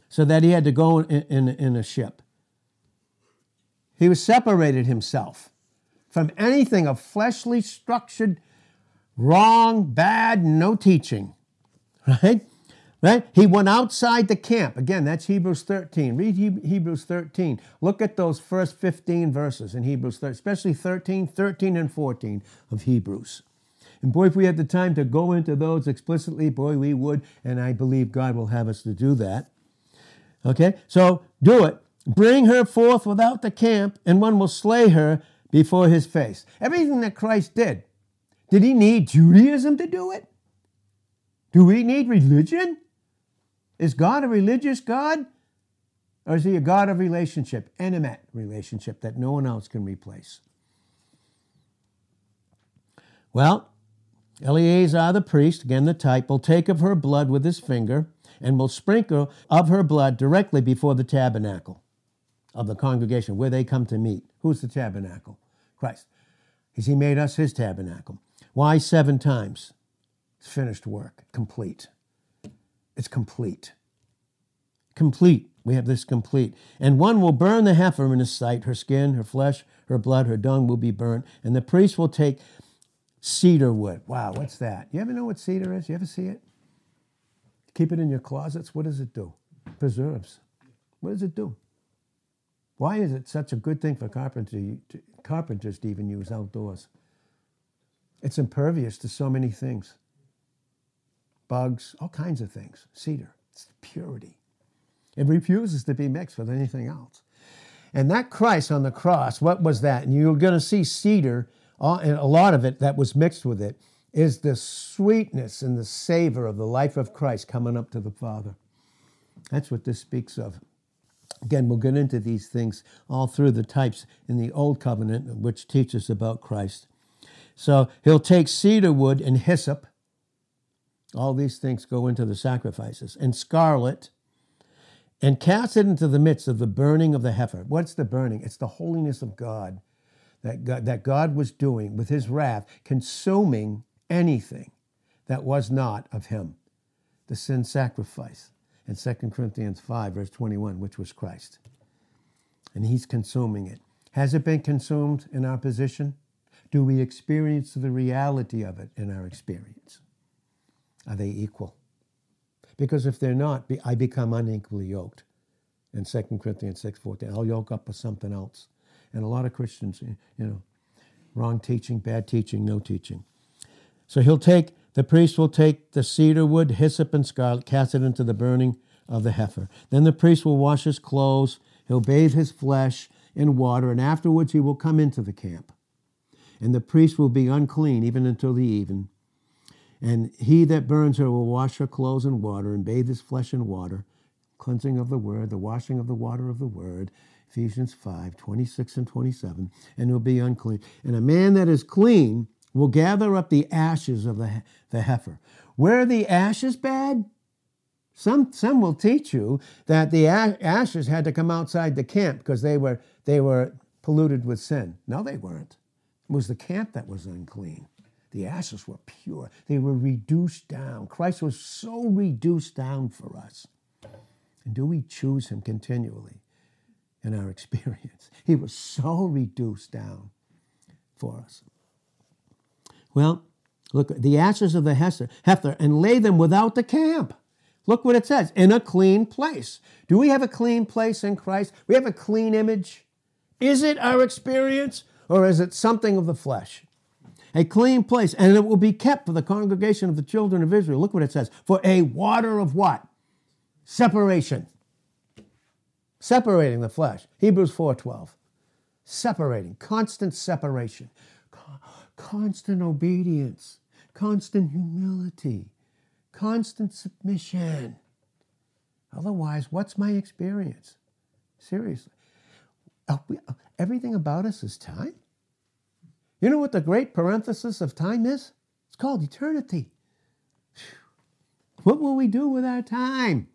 So that he had to go in, in, in a ship. He was separated himself from anything of fleshly structured, wrong, bad, no teaching. Right? Right? He went outside the camp. Again, that's Hebrews 13. Read Hebrews 13. Look at those first 15 verses in Hebrews 13, especially 13, 13, and 14 of Hebrews. And boy, if we had the time to go into those explicitly, boy, we would. And I believe God will have us to do that. Okay? So do it. Bring her forth without the camp, and one will slay her before his face. Everything that Christ did, did he need Judaism to do it? Do we need religion? Is God a religious God? Or is he a God of relationship, intimate relationship that no one else can replace? Well, Eleazar the priest, again the type, will take of her blood with his finger and will sprinkle of her blood directly before the tabernacle of the congregation where they come to meet. Who's the tabernacle? Christ. Has he made us his tabernacle? Why seven times? It's finished work, complete. It's complete. Complete. We have this complete. And one will burn the heifer in his sight, her skin, her flesh, her blood, her dung will be burnt. And the priest will take cedar wood. Wow, what's that? You ever know what cedar is? You ever see it? Keep it in your closets. What does it do? Preserves. What does it do? Why is it such a good thing for carpentry, carpenters to even use outdoors? It's impervious to so many things bugs, all kinds of things. Cedar, it's purity. It refuses to be mixed with anything else. And that Christ on the cross, what was that? And you're going to see cedar, uh, and a lot of it that was mixed with it, is the sweetness and the savor of the life of Christ coming up to the Father. That's what this speaks of. Again, we'll get into these things all through the types in the Old Covenant, which teaches about Christ. So he'll take cedar wood and hyssop, all these things go into the sacrifices. And scarlet, and cast it into the midst of the burning of the heifer. What's the burning? It's the holiness of God that God, that God was doing with his wrath, consuming anything that was not of him. The sin sacrifice in 2 Corinthians 5, verse 21, which was Christ. And he's consuming it. Has it been consumed in our position? Do we experience the reality of it in our experience? Are they equal? Because if they're not, I become unequally yoked. In 2 Corinthians 6.14, I'll yoke up with something else. And a lot of Christians, you know, wrong teaching, bad teaching, no teaching. So he'll take, the priest will take the cedar wood, hyssop, and scarlet, cast it into the burning of the heifer. Then the priest will wash his clothes, he'll bathe his flesh in water, and afterwards he will come into the camp. And the priest will be unclean even until the even. And he that burns her will wash her clothes in water and bathe his flesh in water. Cleansing of the word, the washing of the water of the word. Ephesians 5, 26 and 27. And he'll be unclean. And a man that is clean will gather up the ashes of the, the heifer. Where the ashes bad? Some, some will teach you that the ashes had to come outside the camp because they were, they were polluted with sin. No, they weren't. It was the camp that was unclean. The ashes were pure, they were reduced down. Christ was so reduced down for us. And do we choose him continually in our experience? He was so reduced down for us. Well, look, at the ashes of the heifer, and lay them without the camp. Look what it says in a clean place. Do we have a clean place in Christ? We have a clean image Is it our experience or is it something of the flesh? A clean place, and it will be kept for the congregation of the children of Israel. Look what it says for a water of what? Separation. Separating the flesh. Hebrews 4:12. Separating, constant separation, constant obedience, constant humility, constant submission. Otherwise, what's my experience? Seriously. Everything about us is time. You know what the great parenthesis of time is? It's called eternity. What will we do with our time?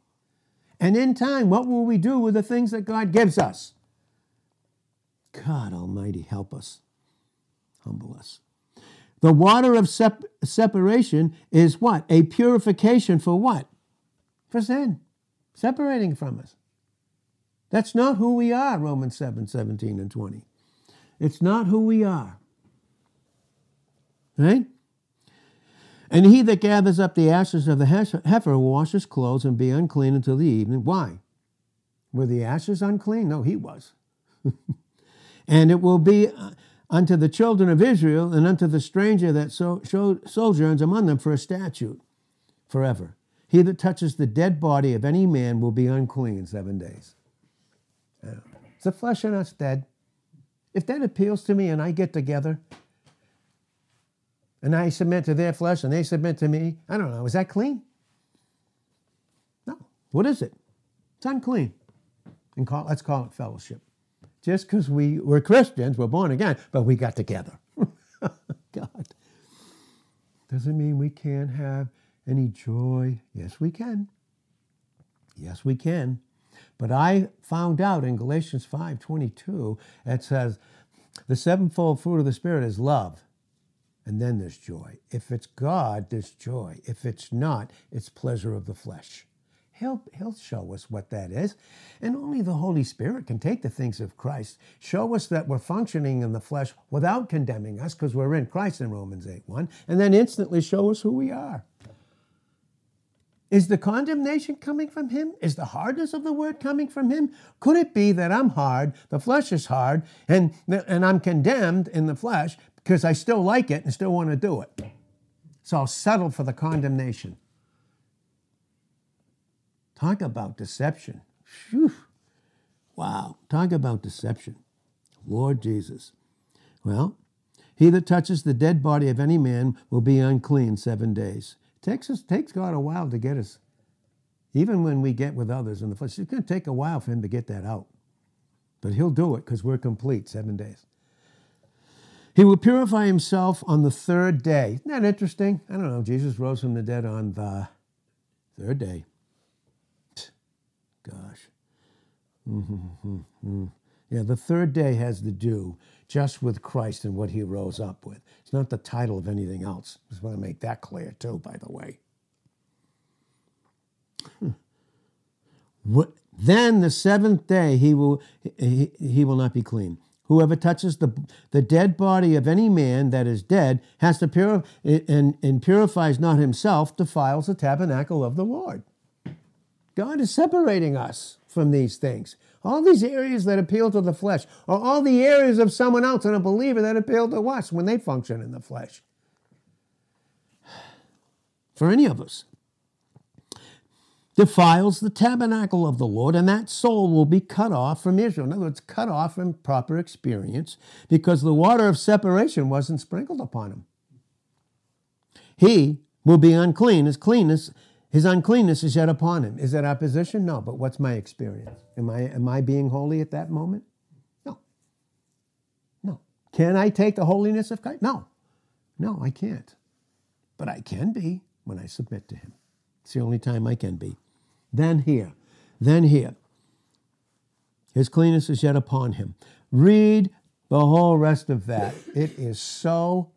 And in time, what will we do with the things that God gives us? God Almighty, help us, humble us. The water of sep- separation is what? A purification for what? For sin, separating from us. That's not who we are, Romans 7 17 and 20. It's not who we are. Right? And he that gathers up the ashes of the heifer will wash his clothes and be unclean until the evening. Why? Were the ashes unclean? No, he was. and it will be uh, unto the children of Israel and unto the stranger that so, sojourns among them for a statute forever. He that touches the dead body of any man will be unclean seven days. Yeah. Is the flesh in us dead? If that appeals to me and I get together and I submit to their flesh and they submit to me, I don't know, is that clean? No. What is it? It's unclean. And call, let's call it fellowship. Just because we, we're Christians, we're born again, but we got together. God. Doesn't mean we can't have any joy. Yes, we can. Yes, we can. But I found out in Galatians 5:22 it says the sevenfold fruit of the spirit is love. And then there's joy. If it's God, there's joy. If it's not, it's pleasure of the flesh. He'll, he'll show us what that is. And only the Holy Spirit can take the things of Christ, show us that we're functioning in the flesh without condemning us because we're in Christ in Romans 8 1, and then instantly show us who we are. Is the condemnation coming from him? Is the hardness of the word coming from him? Could it be that I'm hard, the flesh is hard, and, and I'm condemned in the flesh because I still like it and still want to do it? So I'll settle for the condemnation. Talk about deception. Whew. Wow. Talk about deception. Lord Jesus. Well, he that touches the dead body of any man will be unclean seven days. It takes us takes God a while to get us. Even when we get with others in the flesh, it's going to take a while for him to get that out. But he'll do it because we're complete seven days. He will purify himself on the third day. Isn't that interesting? I don't know. Jesus rose from the dead on the third day. Gosh. Mm-hmm. Yeah, the third day has to do just with Christ and what he rose up with. It's not the title of anything else. I just want to make that clear, too, by the way. What, then the seventh day he will, he, he will not be clean. Whoever touches the, the dead body of any man that is dead has to purify and, and purifies not himself, defiles the tabernacle of the Lord. God is separating us from these things. All these areas that appeal to the flesh are all the areas of someone else and a believer that appeal to us when they function in the flesh. For any of us, defiles the tabernacle of the Lord, and that soul will be cut off from Israel. In other words, cut off from proper experience because the water of separation wasn't sprinkled upon him. He will be unclean. His cleanness his uncleanness is yet upon him. Is that opposition? No, but what's my experience? Am I, am I being holy at that moment? No. No. Can I take the holiness of Christ? No. No, I can't. But I can be when I submit to him. It's the only time I can be. Then here, then here. His cleanness is yet upon him. Read the whole rest of that. It is so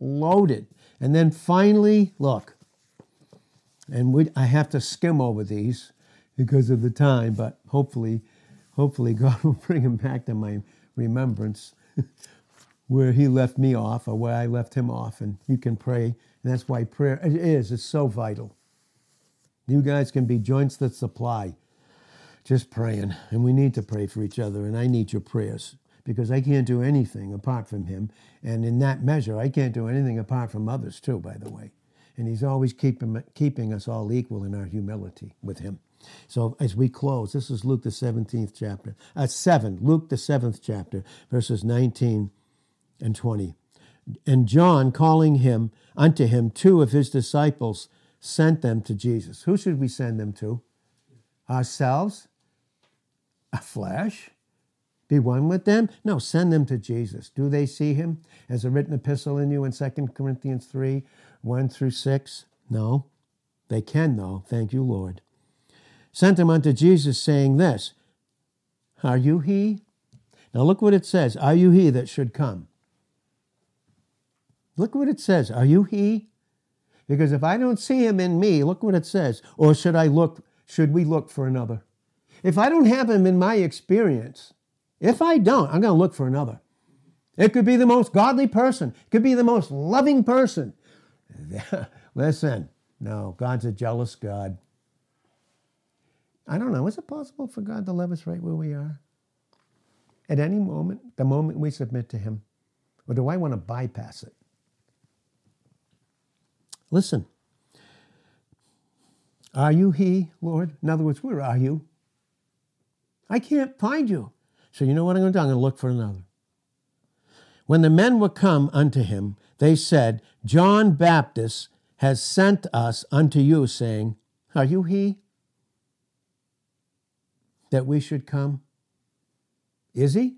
loaded. And then finally, look, and we, I have to skim over these because of the time, but hopefully, hopefully God will bring them back to my remembrance where he left me off or where I left him off, and you can pray. And that's why prayer it is, it's so vital. You guys can be joints that supply, just praying. And we need to pray for each other, and I need your prayers because I can't do anything apart from him. And in that measure, I can't do anything apart from others, too, by the way. And he's always keeping, keeping us all equal in our humility with him. So as we close, this is Luke the 17th chapter, uh, 7, Luke the 7th chapter, verses 19 and 20. And John, calling him unto him two of his disciples, sent them to Jesus. Who should we send them to? Ourselves? A flesh? Be one with them? No, send them to Jesus. Do they see him as a written epistle in you in 2 Corinthians 3 1 through 6? No. They can, though. Thank you, Lord. Sent them unto Jesus, saying this Are you he? Now look what it says Are you he that should come? Look what it says. Are you he? Because if I don't see him in me, look what it says. Or should I look, should we look for another? If I don't have him in my experience, if I don't, I'm going to look for another. It could be the most godly person, it could be the most loving person. Listen, no, God's a jealous God. I don't know. Is it possible for God to love us right where we are? At any moment, the moment we submit to Him? Or do I want to bypass it? Listen. Are you He, Lord? In other words, where are you? I can't find you. So you know what I'm going to do? I'm going to look for another. When the men were come unto him, they said, John Baptist has sent us unto you, saying, Are you he that we should come? Is he?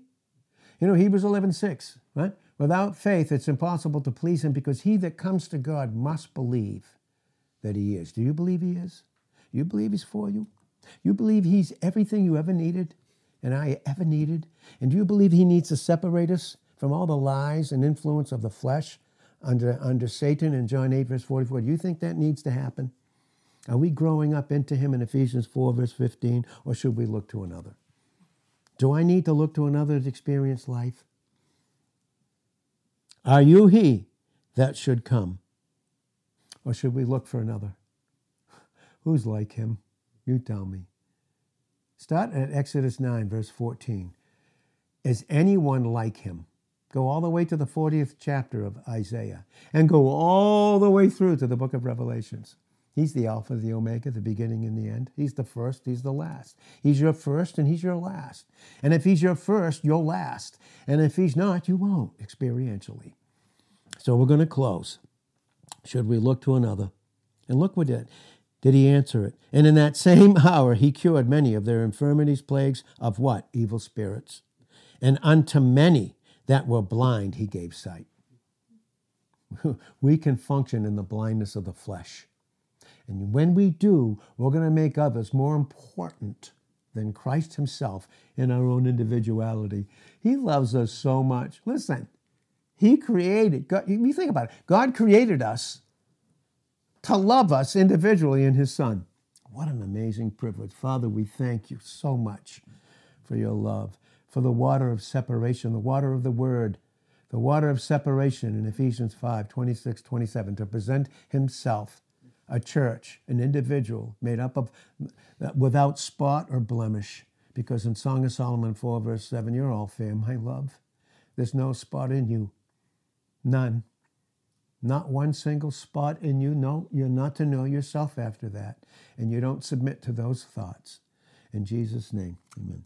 You know, Hebrews 11 6, right? Without faith, it's impossible to please him because he that comes to God must believe that he is. Do you believe he is? You believe he's for you? You believe he's everything you ever needed and I ever needed? And do you believe he needs to separate us from all the lies and influence of the flesh under, under Satan in John 8, verse 44? Do you think that needs to happen? Are we growing up into him in Ephesians 4, verse 15, or should we look to another? Do I need to look to another to experience life? Are you he that should come? Or should we look for another? Who's like him? You tell me. Start at Exodus 9, verse 14. Is anyone like him? Go all the way to the 40th chapter of Isaiah and go all the way through to the book of Revelations. He's the Alpha, the Omega, the beginning and the end. He's the first, He's the last. He's your first and He's your last. And if He's your first, you'll last. And if He's not, you won't experientially. So we're going to close. Should we look to another? And look what did. Did he answer it? And in that same hour he cured many of their infirmities, plagues of what? Evil spirits. And unto many that were blind he gave sight. we can function in the blindness of the flesh. And when we do, we're going to make others more important than Christ himself in our own individuality. He loves us so much. Listen, he created, God, you think about it, God created us to love us individually in his Son. What an amazing privilege. Father, we thank you so much for your love, for the water of separation, the water of the word, the water of separation in Ephesians 5 26, 27, to present himself a church, an individual made up of without spot or blemish. Because in Song of Solomon 4, verse 7, you're all fair, my love. There's no spot in you. None. Not one single spot in you. No, you're not to know yourself after that. And you don't submit to those thoughts. In Jesus' name, amen.